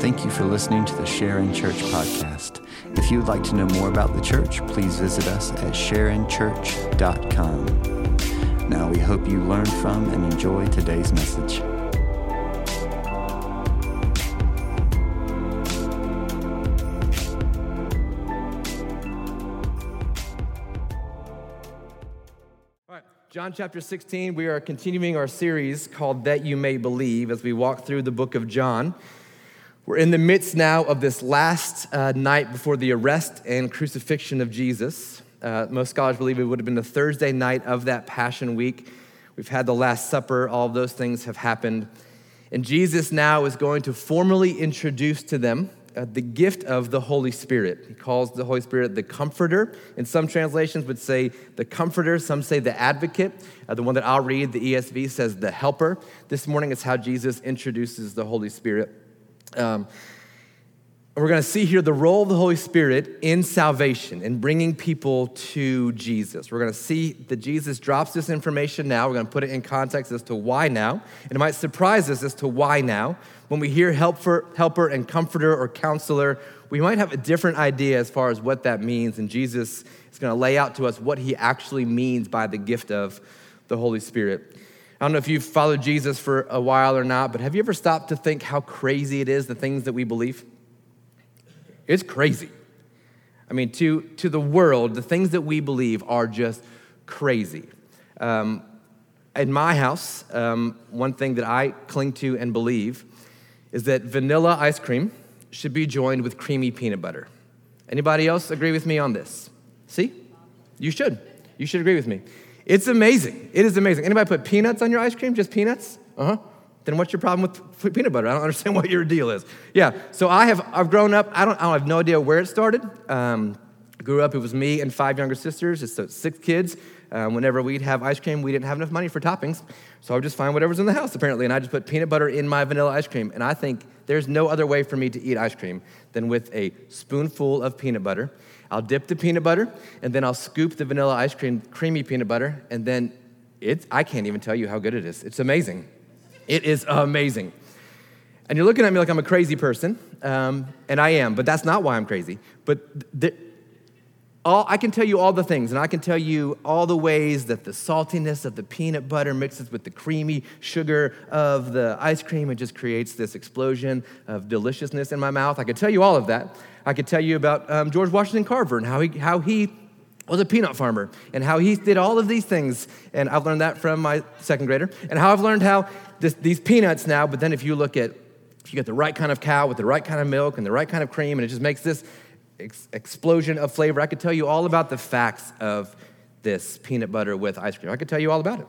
Thank you for listening to the Sharon Church podcast. If you would like to know more about the church, please visit us at sharonchurch.com. Now, we hope you learned from and enjoy today's message. John chapter 16, we are continuing our series called That You May Believe as we walk through the book of John. We're in the midst now of this last uh, night before the arrest and crucifixion of Jesus. Uh, most scholars believe it would have been the Thursday night of that Passion Week. We've had the Last Supper, all of those things have happened. And Jesus now is going to formally introduce to them uh, the gift of the Holy Spirit. He calls the Holy Spirit the Comforter. In some translations, would say the Comforter. Some say the Advocate. Uh, the one that I'll read, the ESV, says the Helper. This morning is how Jesus introduces the Holy Spirit. Um, we're going to see here the role of the Holy Spirit in salvation, in bringing people to Jesus. We're going to see that Jesus drops this information now. We're going to put it in context as to why now. And it might surprise us as to why now. When we hear helper, helper and comforter or counselor, we might have a different idea as far as what that means. And Jesus is going to lay out to us what he actually means by the gift of the Holy Spirit. I don't know if you've followed Jesus for a while or not, but have you ever stopped to think how crazy it is, the things that we believe? It's crazy. I mean, to, to the world, the things that we believe are just crazy. Um, in my house, um, one thing that I cling to and believe is that vanilla ice cream should be joined with creamy peanut butter. Anybody else agree with me on this? See? You should. You should agree with me. It's amazing. It is amazing. Anybody put peanuts on your ice cream? Just peanuts? Uh huh. Then what's your problem with peanut butter? I don't understand what your deal is. Yeah. So I have I've grown up. I don't I have no idea where it started. Um, grew up. It was me and five younger sisters. It's six kids. Um, whenever we'd have ice cream, we didn't have enough money for toppings, so I would just find whatever's in the house apparently, and I just put peanut butter in my vanilla ice cream. And I think there's no other way for me to eat ice cream than with a spoonful of peanut butter. I'll dip the peanut butter, and then I'll scoop the vanilla ice cream, creamy peanut butter, and then it, I can't even tell you how good it is. It's amazing. It is amazing. And you're looking at me like I'm a crazy person, um, and I am, but that's not why I'm crazy. But the, all, I can tell you all the things, and I can tell you all the ways that the saltiness of the peanut butter mixes with the creamy sugar of the ice cream and just creates this explosion of deliciousness in my mouth. I could tell you all of that. I could tell you about um, George Washington Carver and how he, how he was a peanut farmer and how he did all of these things. And I've learned that from my second grader, and how I've learned how this, these peanuts now, but then if you look at if you get the right kind of cow with the right kind of milk and the right kind of cream, and it just makes this ex- explosion of flavor. I could tell you all about the facts of this peanut butter with ice cream. I could tell you all about it.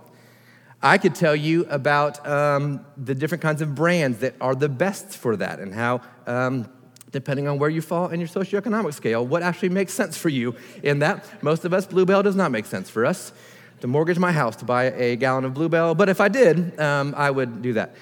I could tell you about um, the different kinds of brands that are the best for that and how, um, depending on where you fall in your socioeconomic scale, what actually makes sense for you in that. Most of us, Blue Bell does not make sense for us to mortgage my house to buy a gallon of Blue Bell, but if I did, um, I would do that.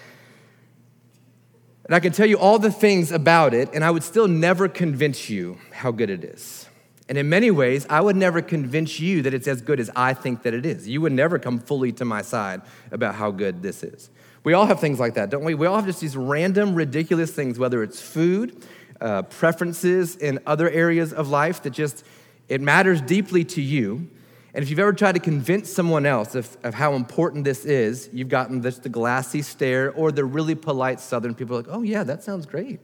And I can tell you all the things about it, and I would still never convince you how good it is. And in many ways, I would never convince you that it's as good as I think that it is. You would never come fully to my side about how good this is. We all have things like that, don't we? We all have just these random, ridiculous things, whether it's food, uh, preferences in other areas of life that just, it matters deeply to you. And if you've ever tried to convince someone else of, of how important this is, you've gotten this the glassy stare or the really polite southern people like, oh, yeah, that sounds great.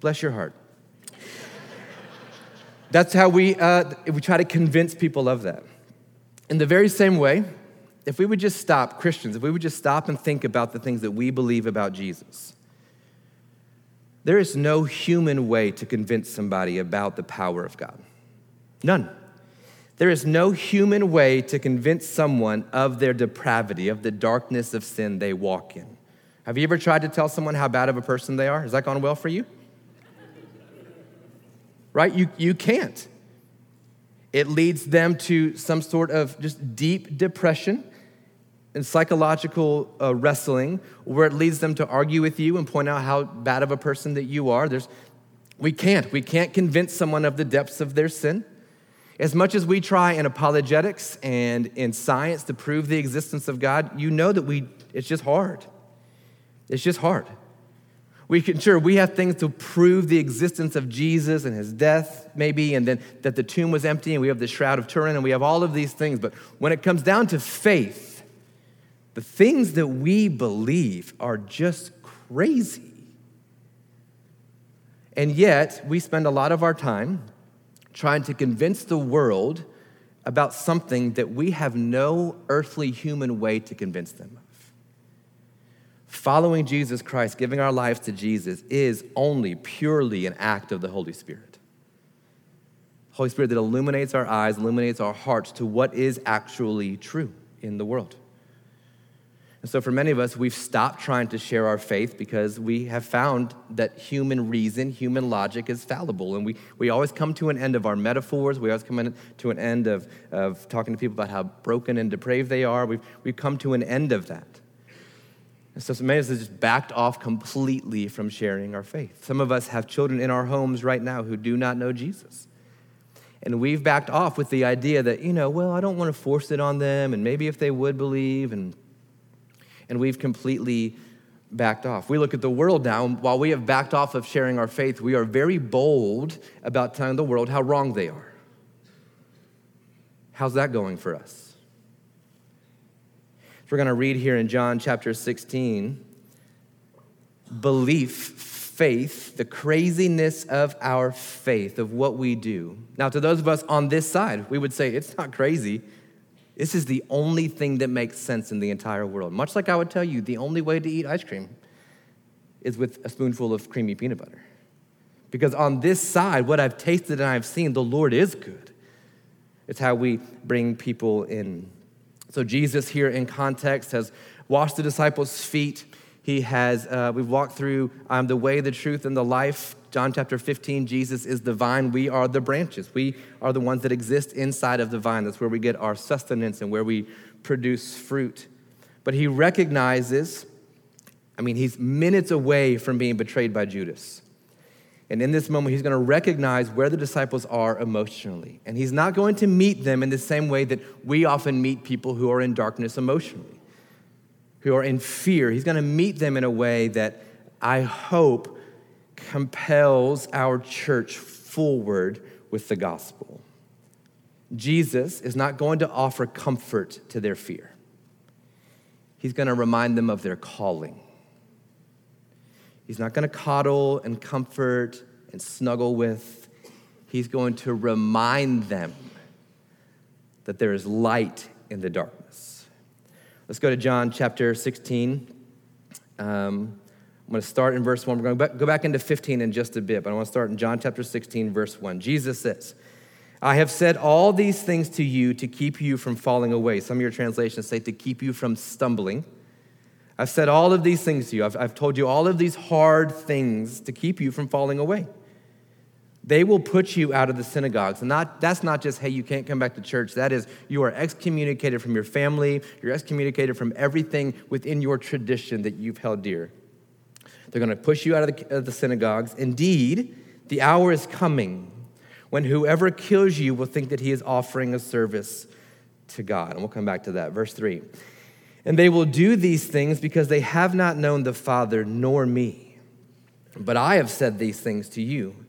Bless your heart. That's how we, uh, we try to convince people of that. In the very same way, if we would just stop, Christians, if we would just stop and think about the things that we believe about Jesus, there is no human way to convince somebody about the power of God. None. There is no human way to convince someone of their depravity, of the darkness of sin they walk in. Have you ever tried to tell someone how bad of a person they are? Has that gone well for you? Right? You, you can't. It leads them to some sort of just deep depression and psychological uh, wrestling, where it leads them to argue with you and point out how bad of a person that you are. There's, we can't. We can't convince someone of the depths of their sin. As much as we try in apologetics and in science to prove the existence of God, you know that we, it's just hard. It's just hard. We can, sure, we have things to prove the existence of Jesus and his death, maybe, and then that the tomb was empty, and we have the Shroud of Turin, and we have all of these things. But when it comes down to faith, the things that we believe are just crazy. And yet, we spend a lot of our time trying to convince the world about something that we have no earthly human way to convince them of. Following Jesus Christ, giving our lives to Jesus, is only purely an act of the Holy Spirit. Holy Spirit that illuminates our eyes, illuminates our hearts to what is actually true in the world. And so, for many of us, we've stopped trying to share our faith because we have found that human reason, human logic is fallible. And we, we always come to an end of our metaphors. We always come to an end of, of talking to people about how broken and depraved they are. We've, we've come to an end of that. And so, many of us have just backed off completely from sharing our faith. Some of us have children in our homes right now who do not know Jesus. And we've backed off with the idea that, you know, well, I don't want to force it on them, and maybe if they would believe, and and we've completely backed off. We look at the world now, while we have backed off of sharing our faith, we are very bold about telling the world how wrong they are. How's that going for us? We're going to read here in John chapter 16 belief, faith, the craziness of our faith, of what we do. Now, to those of us on this side, we would say it's not crazy. This is the only thing that makes sense in the entire world. Much like I would tell you, the only way to eat ice cream is with a spoonful of creamy peanut butter. Because on this side, what I've tasted and I've seen, the Lord is good. It's how we bring people in. So, Jesus here in context has washed the disciples' feet. He has, uh, we've walked through um, the way, the truth, and the life John chapter 15, Jesus is the vine, we are the branches. We are the ones that exist inside of the vine. That's where we get our sustenance and where we produce fruit. But he recognizes, I mean, he's minutes away from being betrayed by Judas. And in this moment, he's going to recognize where the disciples are emotionally. And he's not going to meet them in the same way that we often meet people who are in darkness emotionally, who are in fear. He's going to meet them in a way that I hope compels our church forward with the gospel. Jesus is not going to offer comfort to their fear, He's going to remind them of their calling. He's not going to coddle and comfort and snuggle with. He's going to remind them that there is light in the darkness. Let's go to John chapter 16. Um, I'm going to start in verse 1. We're going to go back into 15 in just a bit, but I want to start in John chapter 16, verse 1. Jesus says, I have said all these things to you to keep you from falling away. Some of your translations say to keep you from stumbling. I've said all of these things to you. I've, I've told you all of these hard things to keep you from falling away. They will put you out of the synagogues. And not, that's not just, hey, you can't come back to church. That is, you are excommunicated from your family. You're excommunicated from everything within your tradition that you've held dear. They're going to push you out of the, of the synagogues. Indeed, the hour is coming when whoever kills you will think that he is offering a service to God. And we'll come back to that. Verse 3. And they will do these things because they have not known the Father nor me. But I have said these things to you,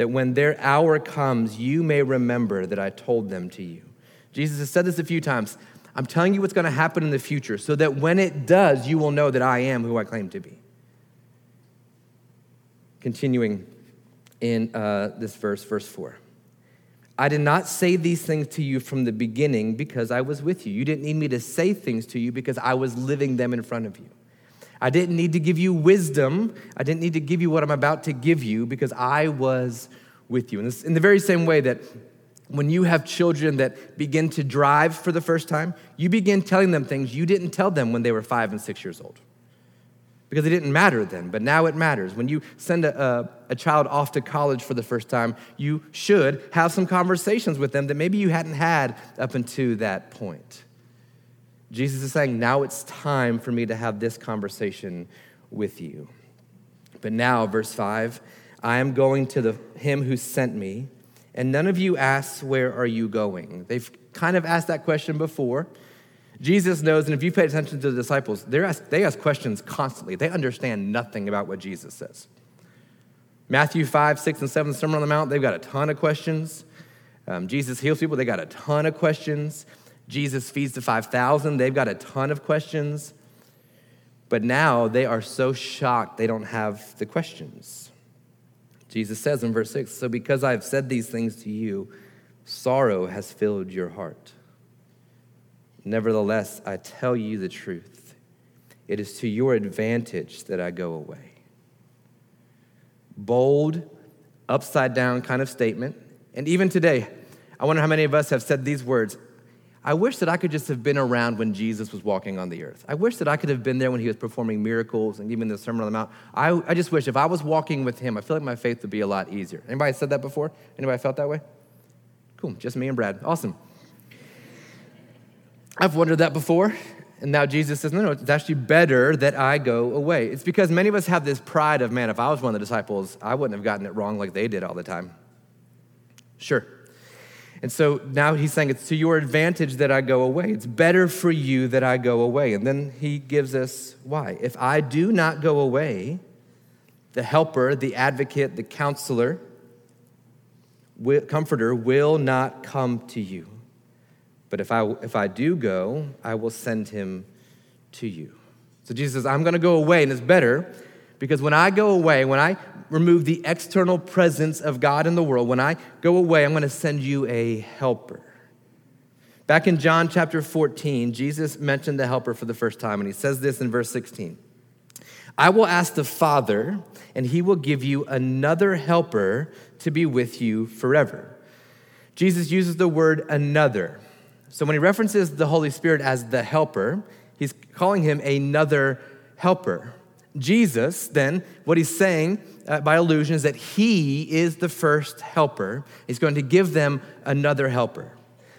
that when their hour comes, you may remember that I told them to you. Jesus has said this a few times. I'm telling you what's going to happen in the future so that when it does, you will know that I am who I claim to be. Continuing in uh, this verse, verse 4. I did not say these things to you from the beginning because I was with you. You didn't need me to say things to you because I was living them in front of you. I didn't need to give you wisdom. I didn't need to give you what I'm about to give you because I was with you. And in the very same way that when you have children that begin to drive for the first time, you begin telling them things you didn't tell them when they were five and six years old because it didn't matter then, but now it matters. When you send a, a, a, child off to college for the first time, you should have some conversations with them that maybe you hadn't had up until that point. Jesus is saying, now it's time for me to have this conversation with you. But now, verse 5, I am going to the, him who sent me, and none of you asks, Where are you going? They've kind of asked that question before. Jesus knows, and if you pay attention to the disciples, they ask questions constantly. They understand nothing about what Jesus says. Matthew 5, 6, and 7, the Sermon on the Mount, they've got a ton of questions. Um, Jesus heals people, they got a ton of questions. Jesus feeds the 5,000, they've got a ton of questions. But now they are so shocked they don't have the questions. Jesus says in verse 6 So because I've said these things to you, sorrow has filled your heart. Nevertheless, I tell you the truth. It is to your advantage that I go away. Bold, upside down kind of statement. And even today, I wonder how many of us have said these words I wish that I could just have been around when Jesus was walking on the earth. I wish that I could have been there when he was performing miracles and even the Sermon on the Mount. I, I just wish if I was walking with him, I feel like my faith would be a lot easier. Anybody said that before? Anybody felt that way? Cool, just me and Brad. Awesome. I've wondered that before. And now Jesus says, no, no, it's actually better that I go away. It's because many of us have this pride of, man, if I was one of the disciples, I wouldn't have gotten it wrong like they did all the time. Sure. And so now he's saying, it's to your advantage that I go away. It's better for you that I go away. And then he gives us why. If I do not go away, the helper, the advocate, the counselor, comforter will not come to you. But if I, if I do go, I will send him to you. So Jesus says, I'm going to go away, and it's better because when I go away, when I remove the external presence of God in the world, when I go away, I'm going to send you a helper. Back in John chapter 14, Jesus mentioned the helper for the first time, and he says this in verse 16 I will ask the Father, and he will give you another helper to be with you forever. Jesus uses the word another. So when he references the Holy Spirit as the helper, he's calling him another helper. Jesus, then, what he's saying uh, by allusion is that he is the first helper. He's going to give them another helper.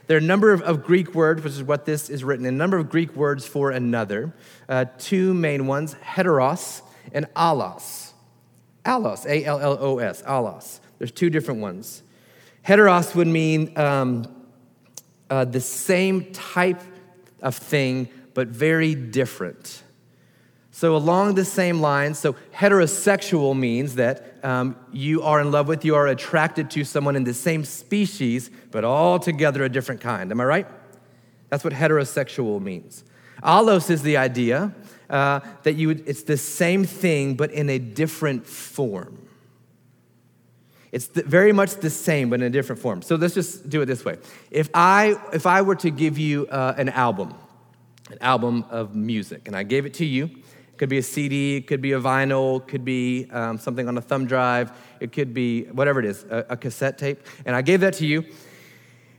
There are a number of, of Greek words, which is what this is written a number of Greek words for another. Uh, two main ones, heteros and allos. Allos, A L L O S, allos. There's two different ones. Heteros would mean um, uh, the same type of thing, but very different. So, along the same lines, so heterosexual means that um, you are in love with, you are attracted to someone in the same species, but altogether a different kind. Am I right? That's what heterosexual means. Allos is the idea uh, that you would, it's the same thing, but in a different form. It's very much the same, but in a different form. So let's just do it this way. If I, if I were to give you uh, an album, an album of music, and I gave it to you, could be a CD, could be a vinyl, could be um, something on a thumb drive, it could be whatever it is, a, a cassette tape, and I gave that to you,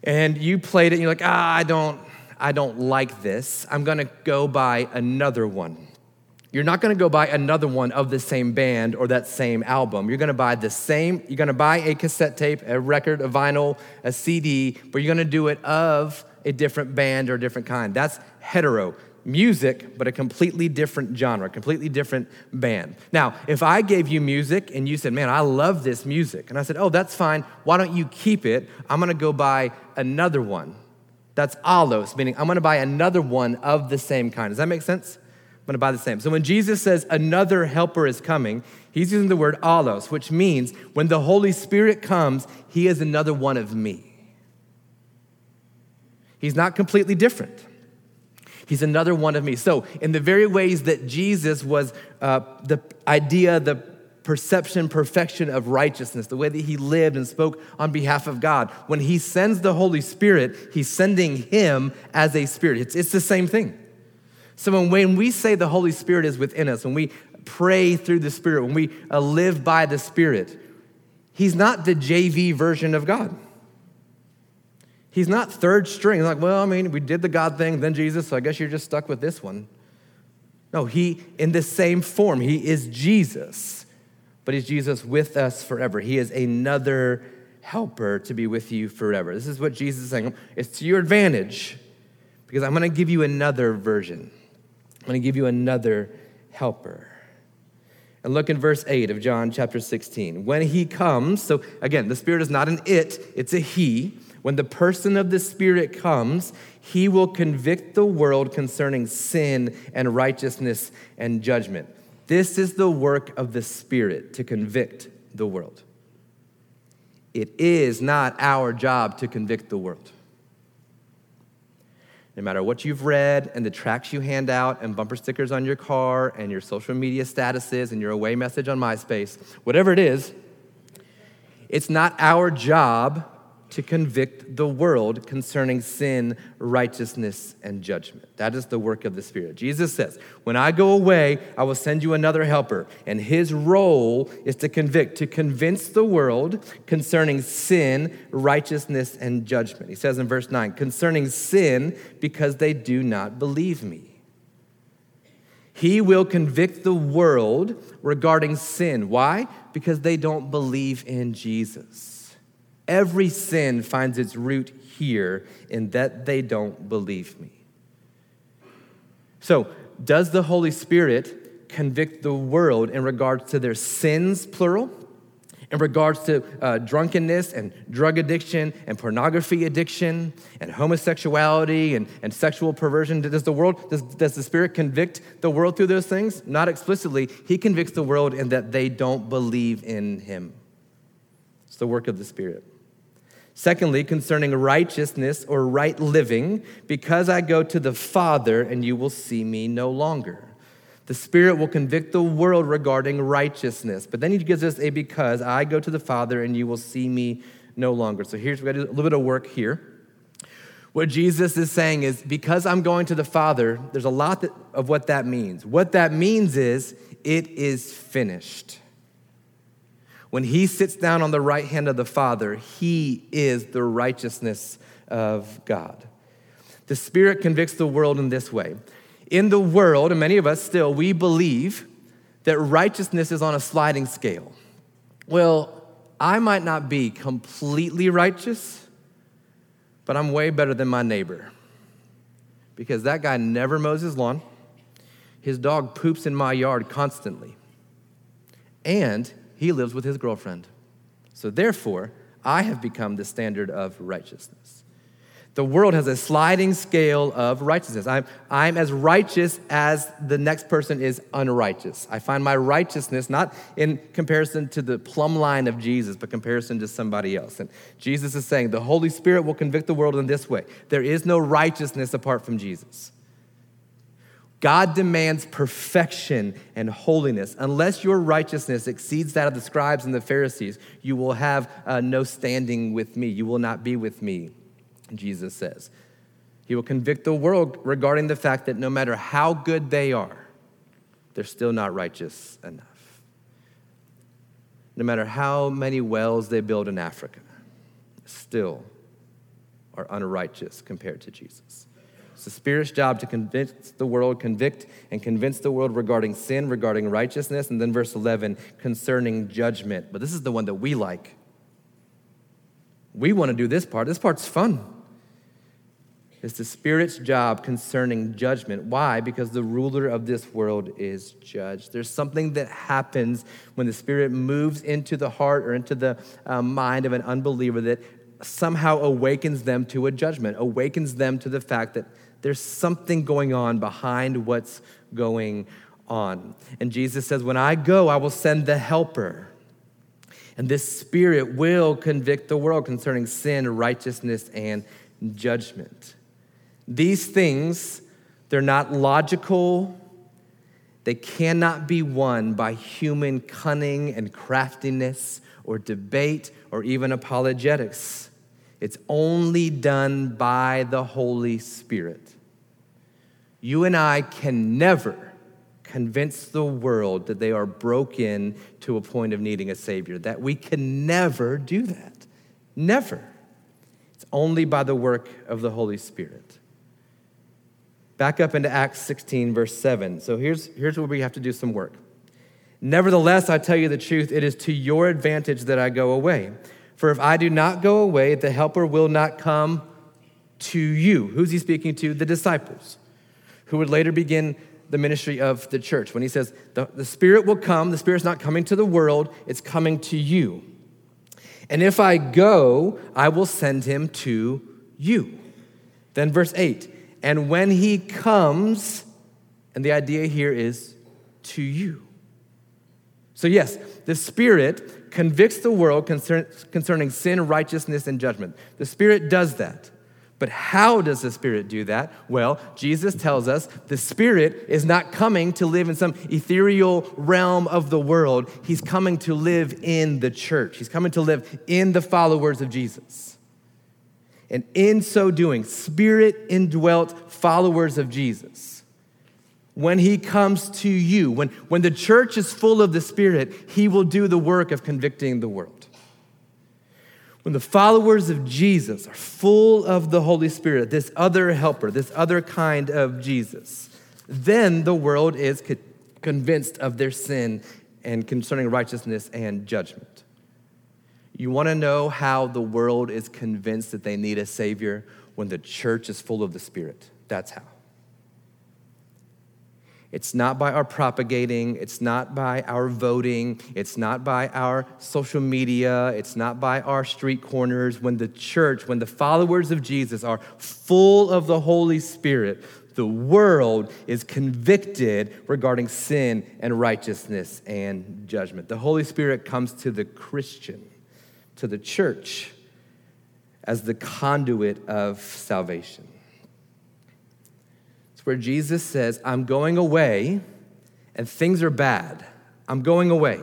and you played it, and you're like, ah, I don't, I don't like this. I'm gonna go buy another one. You're not to go buy another one of the same band or that same album. You're to buy the same, you're to buy a cassette tape, a record, a vinyl, a CD, but you're to do it of a different band or a different kind. That's hetero. Music, but a completely different genre, completely different band. Now, if I gave you music and you said, Man, I love this music, and I said, Oh, that's fine. Why don't you keep it? I'm gonna go buy another one. That's allos, meaning I'm gonna buy another one of the same kind. Does that make sense? I'm going to buy the same. So when Jesus says another helper is coming, he's using the word allos, which means when the Holy Spirit comes, he is another one of me. He's not completely different. He's another one of me. So, in the very ways that Jesus was uh, the idea, the perception, perfection of righteousness, the way that he lived and spoke on behalf of God, when he sends the Holy Spirit, he's sending him as a spirit. It's, it's the same thing. So when when we say the Holy Spirit is within us, when we pray through the Spirit, when we uh, live by the Spirit, He's not the JV version of God. He's not third string. Like, well, I mean, we did the God thing, then Jesus, so I guess you're just stuck with this one. No, He, in the same form, He is Jesus, but He's Jesus with us forever. He is another helper to be with you forever. This is what Jesus is saying. It's to your advantage because I'm going to give you another version. I'm going to give you another helper. And look in verse 8 of John chapter 16. When he comes, so again, the Spirit is not an it, it's a he. When the person of the Spirit comes, he will convict the world concerning sin and righteousness and judgment. This is the work of the Spirit to convict the world. It is not our job to convict the world. No matter what you've read and the tracts you hand out and bumper stickers on your car and your social media statuses and your away message on MySpace, whatever it is, it's not our job to convict the world concerning sin, righteousness, and judgment. That is the work of the Spirit. Jesus says, When I go away, I will send you another helper, and his role is to convict, to convince the world concerning sin, righteousness, and judgment. He says in verse 9, concerning sin, because they do not believe me. He will convict the world regarding sin. Why? Because they don't believe in Jesus. Every sin finds its root here in that they don't believe me. So, does the Holy Spirit convict the world in regards to their sins, plural? In regards to uh, drunkenness and drug addiction and pornography addiction and homosexuality and, and sexual perversion, does the world, does, does the Spirit convict the world through those things? Not explicitly. He convicts the world in that they don't believe in Him. It's the work of the Spirit. Secondly, concerning righteousness or right living, because I go to the Father and you will see me no longer. The Spirit will convict the world regarding righteousness. But then he gives us a because I go to the Father and you will see me no longer. So here's we got do a little bit of work here. What Jesus is saying is because I'm going to the Father, there's a lot of what that means. What that means is it is finished. When he sits down on the right hand of the Father, he is the righteousness of God. The Spirit convicts the world in this way. In the world, and many of us still, we believe that righteousness is on a sliding scale. Well, I might not be completely righteous, but I'm way better than my neighbor because that guy never mows his lawn. His dog poops in my yard constantly. And he lives with his girlfriend. So therefore, I have become the standard of righteousness. The world has a sliding scale of righteousness. I'm, I'm as righteous as the next person is unrighteous. I find my righteousness not in comparison to the plumb line of Jesus, but comparison to somebody else. And Jesus is saying the Holy Spirit will convict the world in this way there is no righteousness apart from Jesus. God demands perfection and holiness. Unless your righteousness exceeds that of the scribes and the Pharisees, you will have uh, no standing with me. You will not be with me, Jesus says. He will convict the world regarding the fact that no matter how good they are, they're still not righteous enough. No matter how many wells they build in Africa, still are unrighteous compared to Jesus. It's the Spirit's job to convince the world, convict and convince the world regarding sin, regarding righteousness, and then verse 11, concerning judgment. But this is the one that we like. We want to do this part. This part's fun. It's the Spirit's job concerning judgment. Why? Because the ruler of this world is judged. There's something that happens when the Spirit moves into the heart or into the uh, mind of an unbeliever that somehow awakens them to a judgment, awakens them to the fact that there's something going on behind what's going on. And Jesus says, When I go, I will send the helper. And this spirit will convict the world concerning sin, righteousness, and judgment. These things, they're not logical. They cannot be won by human cunning and craftiness or debate or even apologetics. It's only done by the Holy Spirit. You and I can never convince the world that they are broken to a point of needing a Savior, that we can never do that. Never. It's only by the work of the Holy Spirit. Back up into Acts 16, verse 7. So here's, here's where we have to do some work. Nevertheless, I tell you the truth, it is to your advantage that I go away. For if I do not go away, the Helper will not come to you. Who's he speaking to? The disciples, who would later begin the ministry of the church when he says, the, the Spirit will come, the Spirit's not coming to the world, it's coming to you. And if I go, I will send him to you. Then, verse 8, and when he comes, and the idea here is to you. So, yes, the Spirit convicts the world concern, concerning sin, righteousness, and judgment. The Spirit does that. But how does the Spirit do that? Well, Jesus tells us the Spirit is not coming to live in some ethereal realm of the world. He's coming to live in the church, He's coming to live in the followers of Jesus. And in so doing, Spirit indwelt followers of Jesus. When He comes to you, when, when the church is full of the Spirit, He will do the work of convicting the world. When the followers of Jesus are full of the Holy Spirit, this other helper, this other kind of Jesus, then the world is co- convinced of their sin and concerning righteousness and judgment. You want to know how the world is convinced that they need a Savior? When the church is full of the Spirit. That's how. It's not by our propagating, it's not by our voting, it's not by our social media, it's not by our street corners. When the church, when the followers of Jesus are full of the Holy Spirit, the world is convicted regarding sin and righteousness and judgment. The Holy Spirit comes to the Christian, to the church, as the conduit of salvation where Jesus says, I'm going away and things are bad. I'm going away.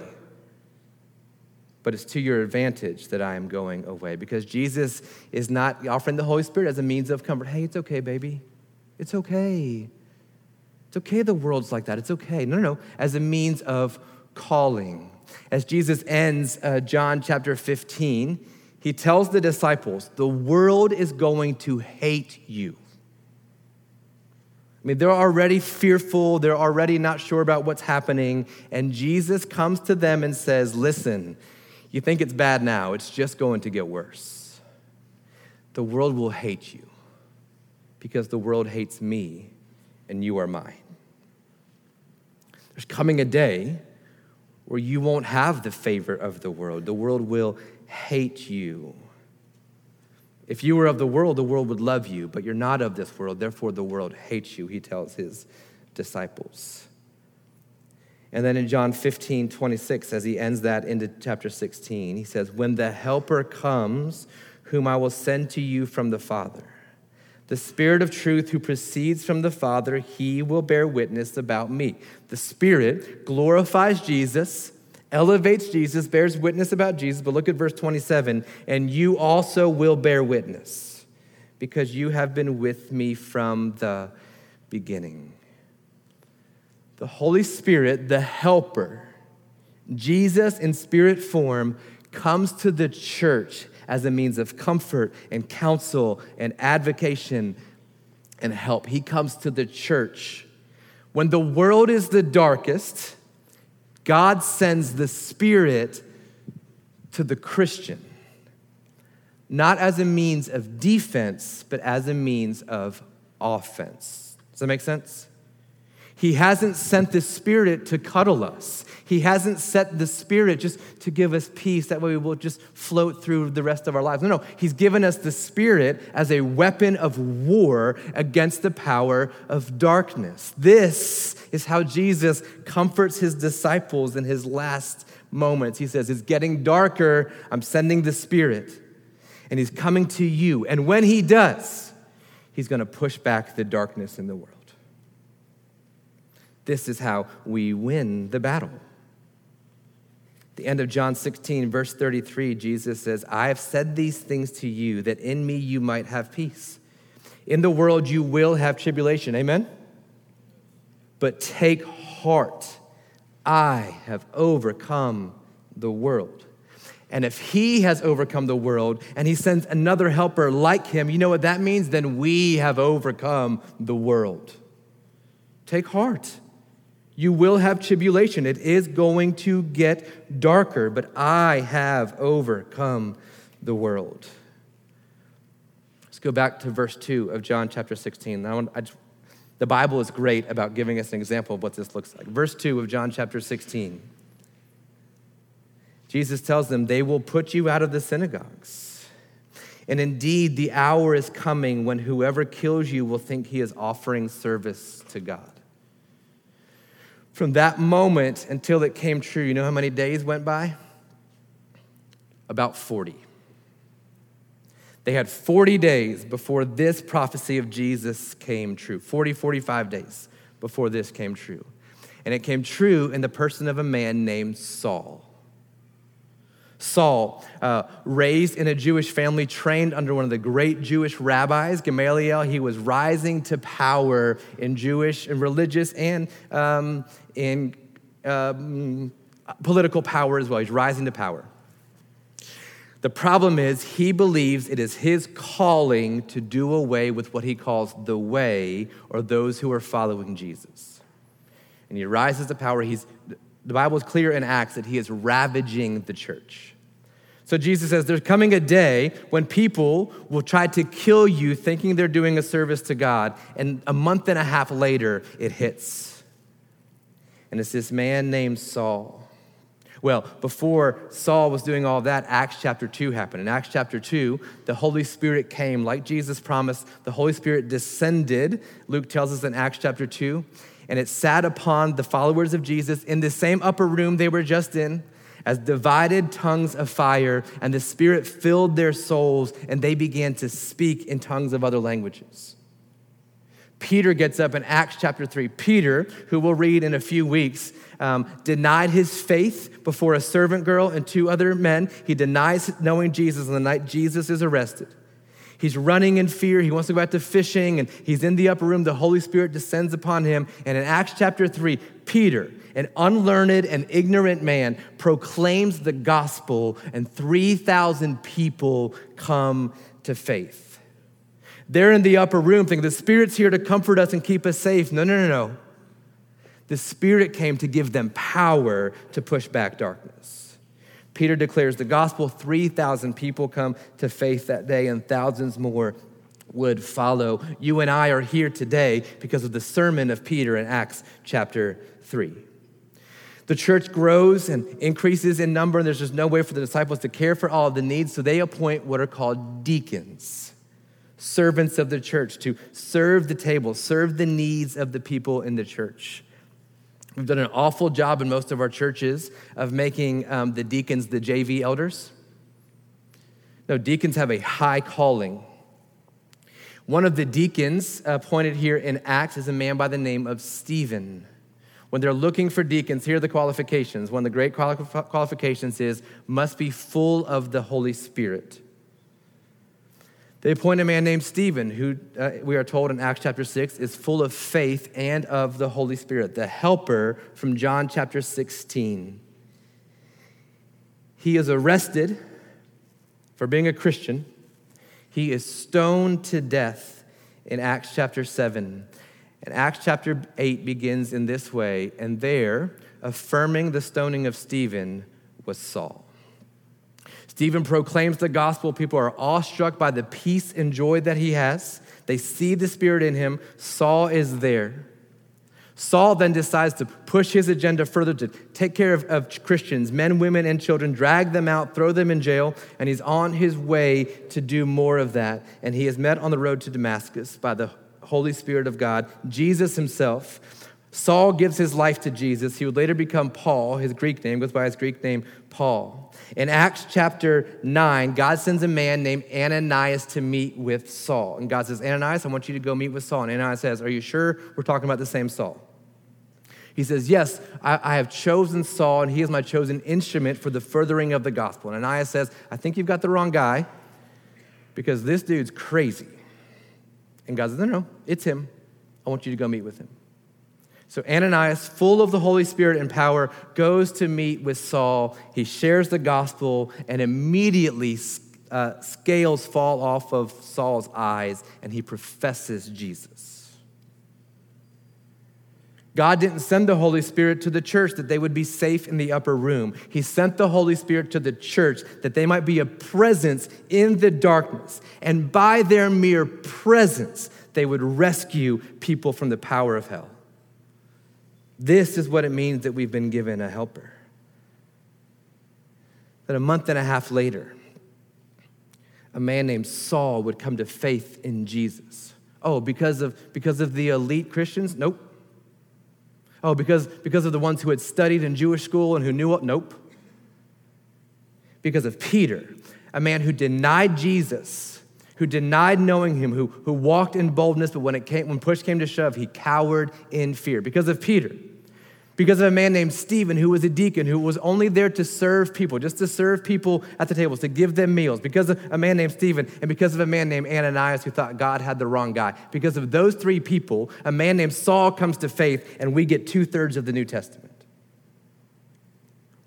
But it's to your advantage that I am going away because Jesus is not offering the Holy Spirit as a means of comfort. Hey, it's okay, baby. It's okay. It's okay the world's like that. It's okay. No, no, no. As a means of calling. As Jesus ends uh, John chapter 15, he tells the disciples, The world is going to hate you. I mean, they're already fearful, they're already not sure about what's happening, and Jesus comes to them and says, Listen, you think it's bad now, it's just going to get worse. The world will hate you because the world hates me and you are mine. There's coming a day where you won't have the favor of the world, the world will hate you. If you were of the world, the world would love you, but you're not of this world, therefore the world hates you, he tells his disciples. And then in John 15, 26, as he ends that into chapter 16, he says, When the Helper comes, whom I will send to you from the Father, the Spirit of truth who proceeds from the Father, he will bear witness about me. The Spirit glorifies Jesus elevates Jesus, bears witness about Jesus. But look at verse 27 and you also will bear witness because you have been with me from the beginning. The Holy Spirit, the helper, Jesus in spirit form, comes to the church as a means of comfort and counsel and advocation and help. He comes to the church. When the world is the darkest, God sends the Spirit to the Christian, not as a means of defense, but as a means of offense. Does that make sense? He hasn't sent the Spirit to cuddle us. He hasn't sent the Spirit just to give us peace. That way we will just float through the rest of our lives. No, no. He's given us the Spirit as a weapon of war against the power of darkness. This is how Jesus comforts his disciples in his last moments. He says, It's getting darker. I'm sending the Spirit, and He's coming to you. And when He does, He's going to push back the darkness in the world. This is how we win the battle. the end of John 16, verse 33, Jesus says, I have said these things to you that in me you might have peace. In the world you will have tribulation. Amen? But take heart, I have overcome the world. And if he has overcome the world and he sends another helper like him, you know what that means? Then we have overcome the world. Take heart. You will have tribulation. It is going to get darker, but I have overcome the world. Let's go back to verse 2 of John chapter 16. I, want, I just The Bible is great about giving us an example of what this looks like. Verse 2 of John chapter 16. Jesus tells them, They will put you out of the synagogues. And indeed, the hour is coming when whoever kills you will think he is offering service to God. From that moment until it came true, you know how many days went by? About 40. They had 40 days before this prophecy of Jesus came true. 40, 45 days before this came true. And it came true in the person of a man named Saul. Saul, uh, raised in a Jewish family, trained under one of the great Jewish rabbis, Gamaliel, he was rising to power in Jewish and religious and um, in um, political power as well. He's rising to power. The problem is, he believes it is his calling to do away with what he calls the way or those who are following Jesus. And he rises to power. He's the Bible is clear in Acts that he is ravaging the church. So Jesus says, There's coming a day when people will try to kill you thinking they're doing a service to God. And a month and a half later, it hits. And it's this man named Saul. Well, before Saul was doing all that, Acts chapter 2 happened. In Acts chapter 2, the Holy Spirit came, like Jesus promised. The Holy Spirit descended, Luke tells us in Acts chapter 2, and it sat upon the followers of Jesus in the same upper room they were just in as divided tongues of fire, and the Spirit filled their souls, and they began to speak in tongues of other languages. Peter gets up in Acts chapter 3. Peter, who we'll read in a few weeks, um, denied his faith before a servant girl and two other men. He denies knowing Jesus on the night Jesus is arrested. He's running in fear. He wants to go back to fishing, and he's in the upper room. The Holy Spirit descends upon him. And in Acts chapter 3, Peter, an unlearned and ignorant man, proclaims the gospel, and 3,000 people come to faith. They're in the upper room thinking the Spirit's here to comfort us and keep us safe. No, no, no, no. The Spirit came to give them power to push back darkness. Peter declares the gospel, 3,000 people come to faith that day, and thousands more would follow. You and I are here today because of the sermon of Peter in Acts chapter 3. The church grows and increases in number, and there's just no way for the disciples to care for all of the needs, so they appoint what are called deacons servants of the church to serve the table, serve the needs of the people in the church. We've done an awful job in most of our churches of making um, the deacons the JV elders. No, deacons have a high calling. One of the deacons appointed here in Acts is a man by the name of Stephen. When they're looking for deacons, here are the qualifications. One of the great qualifications is must be full of the Holy Spirit. They appoint a man named Stephen, who uh, we are told in Acts chapter 6 is full of faith and of the Holy Spirit, the helper from John chapter 16. He is arrested for being a Christian. He is stoned to death in Acts chapter 7. And Acts chapter 8 begins in this way, and there, affirming the stoning of Stephen, was Saul. Stephen proclaims the gospel. People are awestruck by the peace and joy that he has. They see the Spirit in him. Saul is there. Saul then decides to push his agenda further to take care of, of, Christians, men, women, and children, drag them out, throw them in jail, and he's on his way to do more of that. And he is met on the road to Damascus by the Holy Spirit of God, Jesus himself. Saul gives his life to Jesus. He would later become Paul. His Greek name goes by his Greek name, Paul. In Acts chapter 9, God sends a man named Ananias to meet with Saul. And God says, Ananias, I want you to go meet with Saul. And Ananias says, Are you sure we're talking about the same Saul? He says, Yes, I, I have chosen Saul, and he is my chosen instrument for the furthering of the gospel. And Ananias says, I think you've got the wrong guy because this dude's crazy. And God says, No, no, it's him. I want you to go meet with him. So Ananias, full of the Holy Spirit and power, goes to meet with Saul. He shares the gospel, and immediately uh, scales fall off of Saul's eyes, and he professes Jesus. God didn't send the Holy Spirit to the church that they would be safe in the upper room. He sent the Holy Spirit to the church that they might be a presence in the darkness. And by their mere presence, they would rescue people from the power of hell. This is what it means that we've been given a helper. That a month and a half later, a man named Saul would come to faith in Jesus. Oh, because of, because of the elite Christians? Nope. Oh, because, because of the ones who had studied in Jewish school and who knew it? Nope. Because of Peter, a man who denied Jesus, who denied knowing him, who, who walked in boldness, but when, it came, when push came to shove, he cowered in fear. Because of Peter, because of a man named Stephen who was a deacon who was only there to serve people, just to serve people at the tables, to give them meals, because of a man named Stephen, and because of a man named Ananias who thought God had the wrong guy. Because of those three people, a man named Saul comes to faith, and we get two thirds of the New Testament.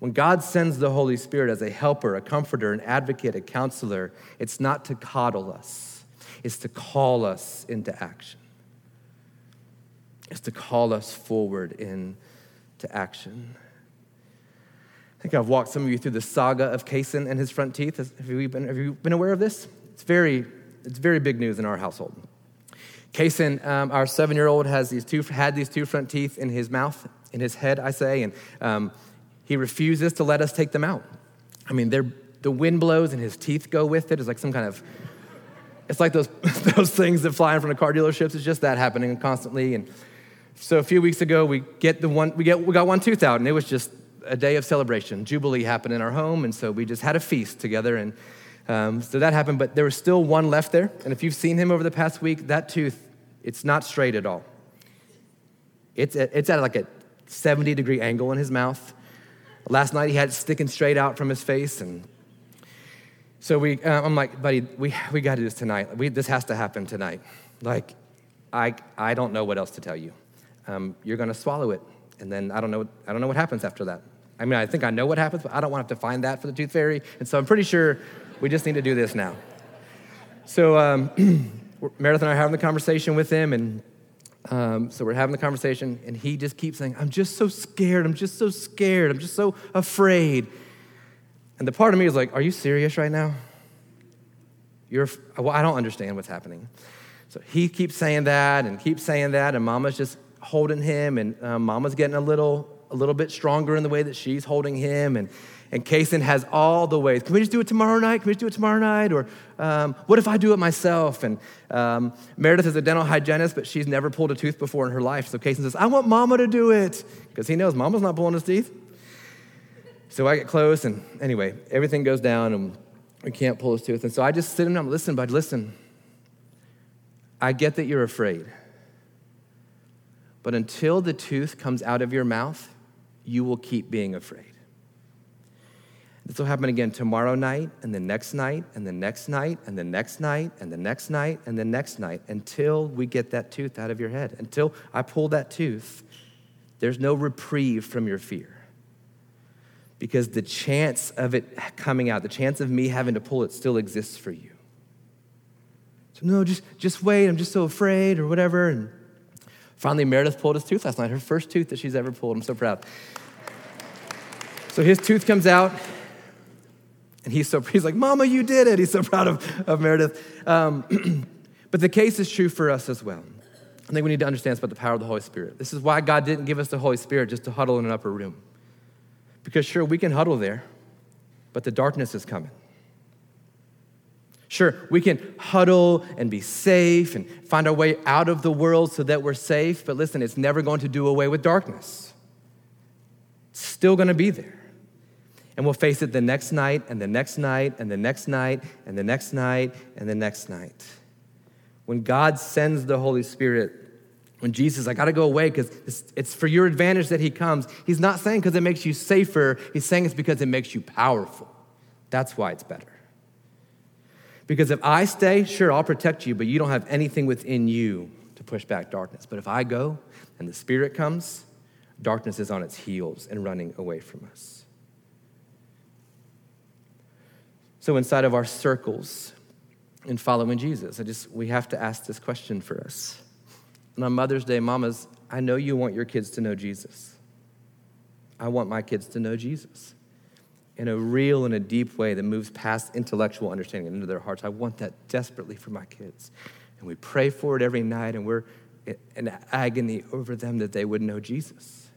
When God sends the Holy Spirit as a helper, a comforter, an advocate, a counselor, it's not to coddle us, it's to call us into action. It's to call us forward in to action. I think I've walked some of you through the saga of Kason and his front teeth. Have you been, have you been aware of this? It's very, it's very big news in our household. Kason, um, our seven-year-old, has these two, had these two front teeth in his mouth, in his head, I say, and um, he refuses to let us take them out. I mean, the wind blows and his teeth go with it. It's like some kind of, it's like those, those things that fly in front of car dealerships. It's just that happening constantly. And so a few weeks ago, we get the one, we, get, we got one tooth out, and it was just a day of celebration. Jubilee happened in our home, and so we just had a feast together, and um, so that happened. But there was still one left there, and if you've seen him over the past week, that tooth, it's not straight at all. It's at, it's at like a 70 degree angle in his mouth. Last night he had it sticking straight out from his face, and so we, uh, I'm like, buddy, we, we got to do this tonight. We, this has to happen tonight. Like, I, I don't know what else to tell you um, you're going to swallow it. And then I don't, know, I don't know what happens after that. I mean, I think I know what happens, but I don't want to have to find that for the tooth fairy. And so I'm pretty sure we just need to do this now. So um, Meredith and I are having the conversation with him, and um, so we're having the conversation, and he just keeps saying, I'm just so scared. I'm just so scared. I'm just so afraid. And the part of me is like, Are you serious right now? You're, well, I don't understand what's happening. So he keeps saying that and keeps saying that, and mama's just holding him, and um, Mama's getting a little, a little bit stronger in the way that she's holding him, and and Kason has all the ways. Can we just do it tomorrow night? Can we just do it tomorrow night? Or um, what if I do it myself? And um, Meredith is a dental hygienist, but she's never pulled a tooth before in her life. So Kason says, I want Mama to do it because he knows Mama's not pulling his teeth. So I get close, and anyway, everything goes down, and we can't pull his tooth. And so I just sit him down, listen, bud, listen. I get that you're afraid. But until the tooth comes out of your mouth, you will keep being afraid. This will happen again tomorrow night, and the next night, and the next night, and the next night, and the next night, and the next night, until we get that tooth out of your head. Until I pull that tooth, there's no reprieve from your fear. Because the chance of it coming out, the chance of me having to pull it still exists for you. So, no, just, just wait, I'm just so afraid, or whatever. And Finally, Meredith pulled his tooth last night, her first tooth that she's ever pulled. I'm so proud. So his tooth comes out, and he's so he's like, "Mama, you did it!" He's so proud of, of Meredith. Um, but the case is true for us as well. I think we need to understand about the power of the Holy Spirit. This is why God didn't give us the Holy Spirit just to huddle in an upper room. Because sure, we can huddle there, but the darkness is coming. Sure, we can huddle and be safe and find our way out of the world so that we're safe, but listen, it's never going to do away with darkness. It's still going to be there. And we'll face it the next night and the next night and the next night and the next night and the next night. When God sends the Holy Spirit, when Jesus, I got to go away because it's, it's, for your advantage that He comes, He's not saying because it makes you safer, He's saying it's because it makes you powerful. That's why it's better. Because if I stay, sure, I'll protect you, but you don't have anything within you to push back darkness. But if I go and the Spirit comes, darkness is on its heels and running away from us. So, inside of our circles in following Jesus, I just, we have to ask this question for us. And on Mother's Day, mamas, I know you want your kids to know Jesus. I want my kids to know Jesus in a real and a deep way that moves past intellectual understanding into their hearts. I want that desperately for my kids. And we pray for it every night, and we're in agony over them that they would know Jesus.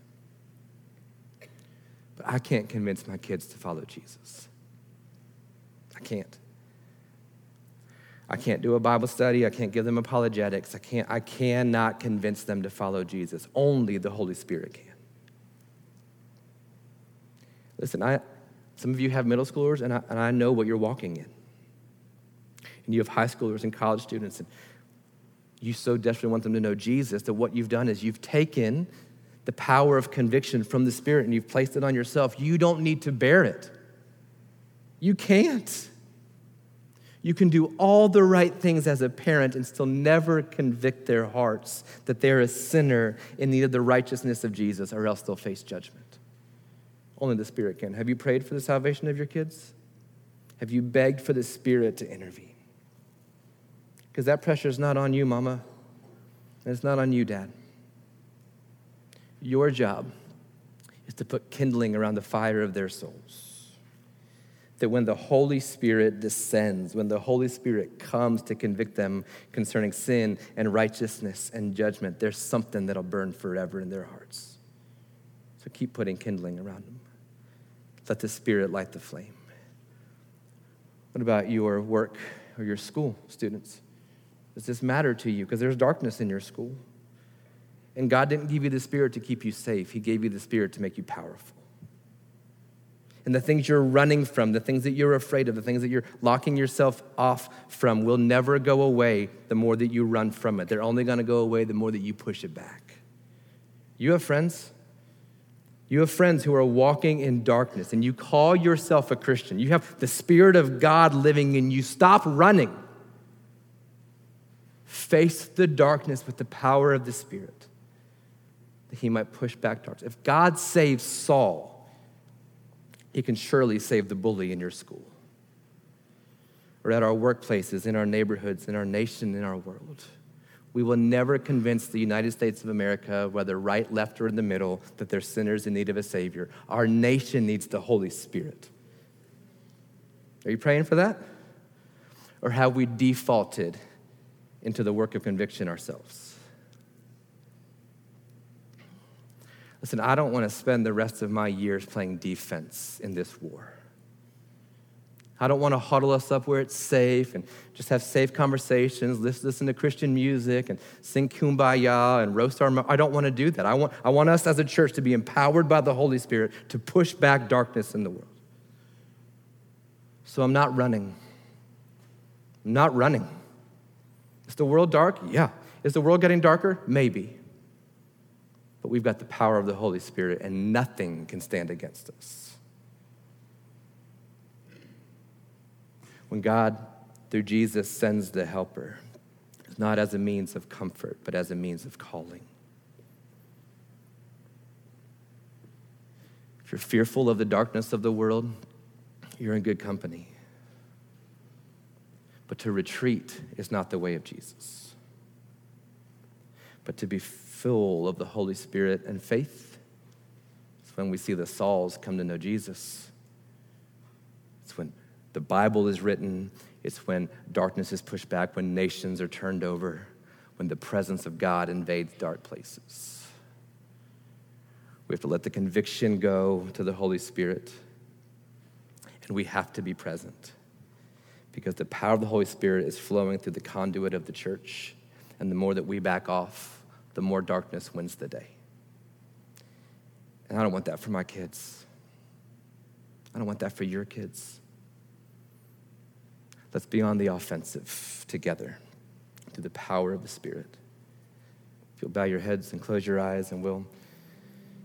But I can't convince my kids to follow Jesus. I can't. I can't do a Bible study. I can't give them apologetics. I, can't, I cannot convince them to follow Jesus. Only the Holy Spirit can. Listen, I, some of you have middle schoolers, and I, and I know what you're walking in. And you have high schoolers and college students, and you so desperately want them to know Jesus that what you've done is you've taken the power of conviction from the Spirit and you've placed it on yourself. You don't need to bear it. You can't. You can do all the right things as a parent and still never convict their hearts that they're a sinner in need of the righteousness of Jesus, or else they'll face judgment. Only the Spirit can. Have you prayed for the salvation of your kids? Have you begged for the Spirit to intervene? Because that pressure is not on you, Mama, and it's not on you, Dad. Your job is to put kindling around the fire of their souls that when the Holy Spirit descends, when the Holy Spirit comes to convict them concerning sin and righteousness and judgment, there's something that'll burn forever in their hearts. So keep putting kindling around them. Let the Spirit light the flame. What about your work or your school, students? Does this matter to you? Because there's darkness in your school. And God didn't give you the Spirit to keep you safe, He gave you the Spirit to make you powerful and the things you're running from, the things that you're afraid of, the things that you're locking yourself off from will never go away the more that you run from it. They're only going to go away the more that you push it back. You have friends. You have friends who are walking in darkness, and you call yourself a Christian. You have the Spirit of God living in you. Stop running. Face the darkness with the power of the Spirit that He might push back darkness. If God saves Saul, he can surely save the bully in your school or at our workplaces, in our neighborhoods, in our nation, in our world. We will never convince the United States of America, whether right, left, or in the middle, that they're sinners in need of a Savior. Our nation needs the Holy Spirit. Are you praying for that? Or have we defaulted into the work of conviction ourselves? Listen, I don't want to spend the rest of my years playing defense in this war. I don't want to huddle us up where it's safe and just have safe conversations, listen to Christian music and sing kumbaya and roast our. I don't want to do that. I want, I want us as a church to be empowered by the Holy Spirit to push back darkness in the world. So I'm not running. I'm not running. Is the world dark? Yeah. Is the world getting darker? Maybe but we've got the power of the Holy Spirit, and nothing can stand against us. When God, through Jesus, sends the helper, it's not as a means of comfort, but as a means of calling. If you're fearful of the darkness of the world, you're in good company. But to retreat is not the way of Jesus. But to be full of the Holy Spirit and faith. It's when we see the Sauls come to know Jesus. It's when the Bible is written. It's when darkness is pushed back, when nations are turned over, when the presence of God invades dark places. We have to let the conviction go to the Holy Spirit, and we have to be present because the power of the Holy Spirit is flowing through the conduit of the church. And the more that we back off, the more darkness wins the day. And I don't want that for my kids. I don't want that for your kids. Let's be on the offensive together through the power of the Spirit. If you'll bow your heads and close your eyes, and we'll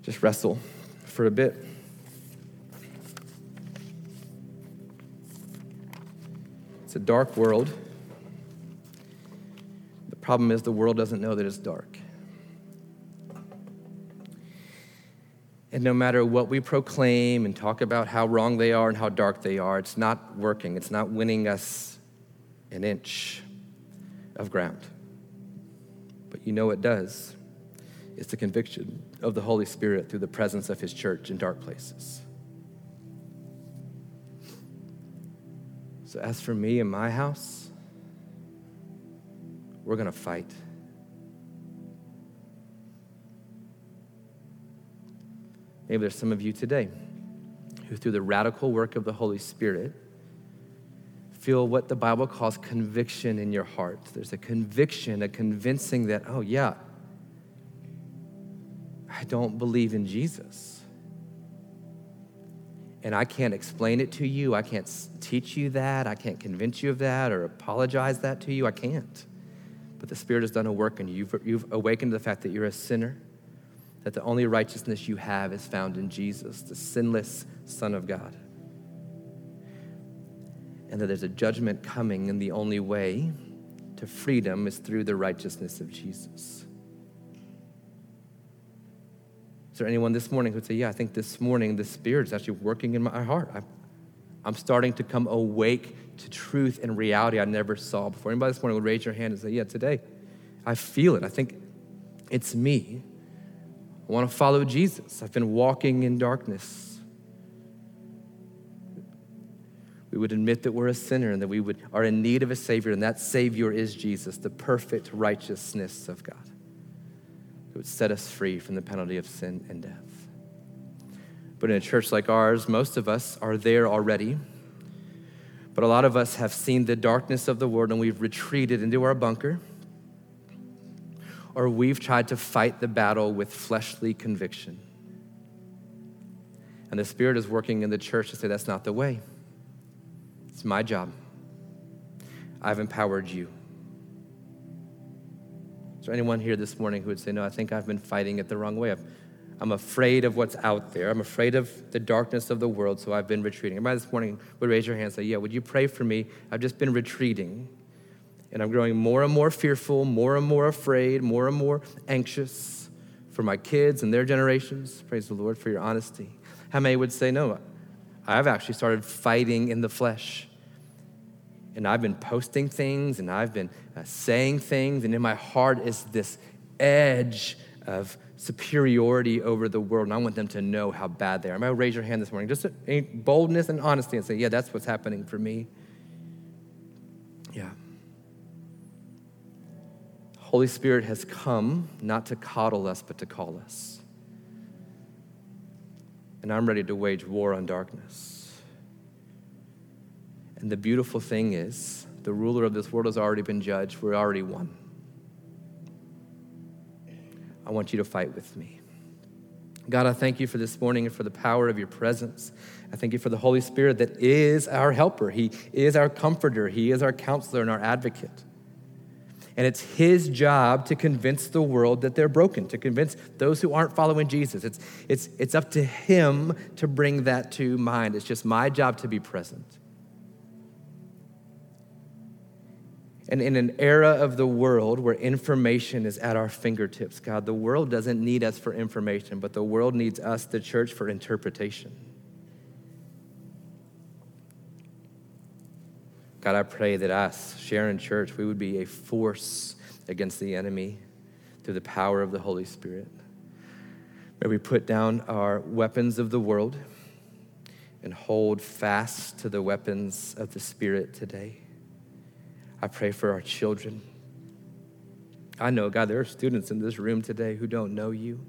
just wrestle for a bit. It's a dark world. The problem is the world doesn't know that it's dark. And no matter what we proclaim and talk about how wrong they are and how dark they are, it's not working. It's not winning us an inch of ground. But you know it does. It's the conviction of the Holy Spirit through the presence of His church in dark places. So, as for me and my house, we're going to fight. Maybe there's some of you today who, through the radical work of the Holy Spirit, feel what the Bible calls conviction in your heart. There's a conviction, a convincing that, oh, yeah, I don't believe in Jesus. And I can't explain it to you. I can't teach you that. I can't convince you of that or apologize that to you. I can't. But the Spirit has done a work in you. You've, awakened to the fact that you're a sinner, that the only righteousness you have is found in Jesus, the sinless Son of God. And that there's a judgment coming, and the only way to freedom is through the righteousness of Jesus. Is there anyone this morning who'd say, Yeah, I think this morning the Spirit is actually working in my heart? I'm, I'm starting to come awake to truth and reality I never saw before. Anybody this morning would raise your hand and say, Yeah, today I feel it. I think it's me. I want to follow Jesus. I've been walking in darkness. We would admit that we're a sinner and that we would, are in need of a Savior, and that Savior is Jesus, the perfect righteousness of God that would set us free from the penalty of sin and death. But in a church like ours, most of us are there already. But a lot of us have seen the darkness of the world and we've retreated into our bunker. Or we've tried to fight the battle with fleshly conviction. And the Spirit is working in the church to say, that's not the way. It's my job. I've empowered you. Is there anyone here this morning who would say, No, I think I've been fighting it the wrong way? I'm afraid of what's out there. I'm afraid of the darkness of the world, so I've been retreating. Everybody this morning would raise your hand and say, Yeah, would you pray for me? I've just been retreating. And I'm growing more and more fearful, more and more afraid, more and more anxious for my kids and their generations. Praise the Lord for your honesty. How many would say, No, I've actually started fighting in the flesh? and I've been posting things and I've been uh, saying things, and in my heart is this edge of superiority over the world, and I want them to know how bad they are. I'm going to raise your hand this morning, just boldness and honesty, and say, Yeah, that's what's happening for me. Yeah. Holy Spirit has come not to coddle us, but to call us. And I'm ready to wage war on darkness. And the beautiful thing is, the ruler of this world has already been judged. We're already won. I want you to fight with me. God, I thank you for this morning and for the power of your presence. I thank you for the Holy Spirit that is our helper. He is our comforter. He is our counselor and our advocate. And it's his job to convince the world that they're broken, to convince those who aren't following Jesus. It's, it's, it's up to him to bring that to mind. It's just my job to be present. And in an era of the world where information is at our fingertips, God, the world doesn't need us for information, but the world needs us, the church, for interpretation. God, I pray that us, Sharon Church, we would be a force against the enemy through the power of the Holy Spirit. May we put down our weapons of the world and hold fast to the weapons of the Spirit today. I pray for our children. I know, God, there are students in this room today who don't know you.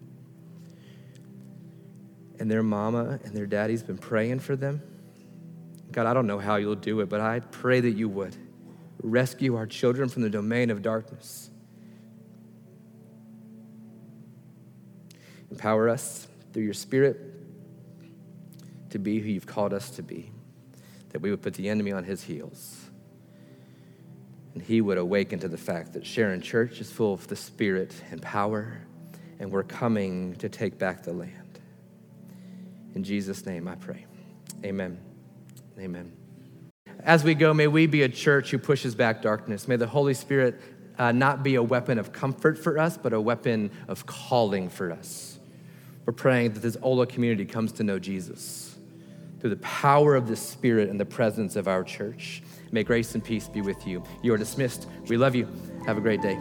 And their mama and their daddy's been praying for them. God, I don't know how you'll do it, but I pray that you would rescue our children from the domain of darkness. Empower us through your spirit to be who you've called us to be, that we would put the enemy on his heels and he would awaken to the fact that Sharon Church is full of the Spirit and power, and we're coming to take back the land. In Jesus' name I pray. Amen. Amen. As we go, may we be a church who pushes back darkness. May the Holy Spirit uh, not be a weapon of comfort for us, but a weapon of calling for us. We're praying that this Ola community comes to know Jesus through the power of the Spirit and the presence of our church. May grace and peace be with you. You are dismissed. We love you. Have a great day.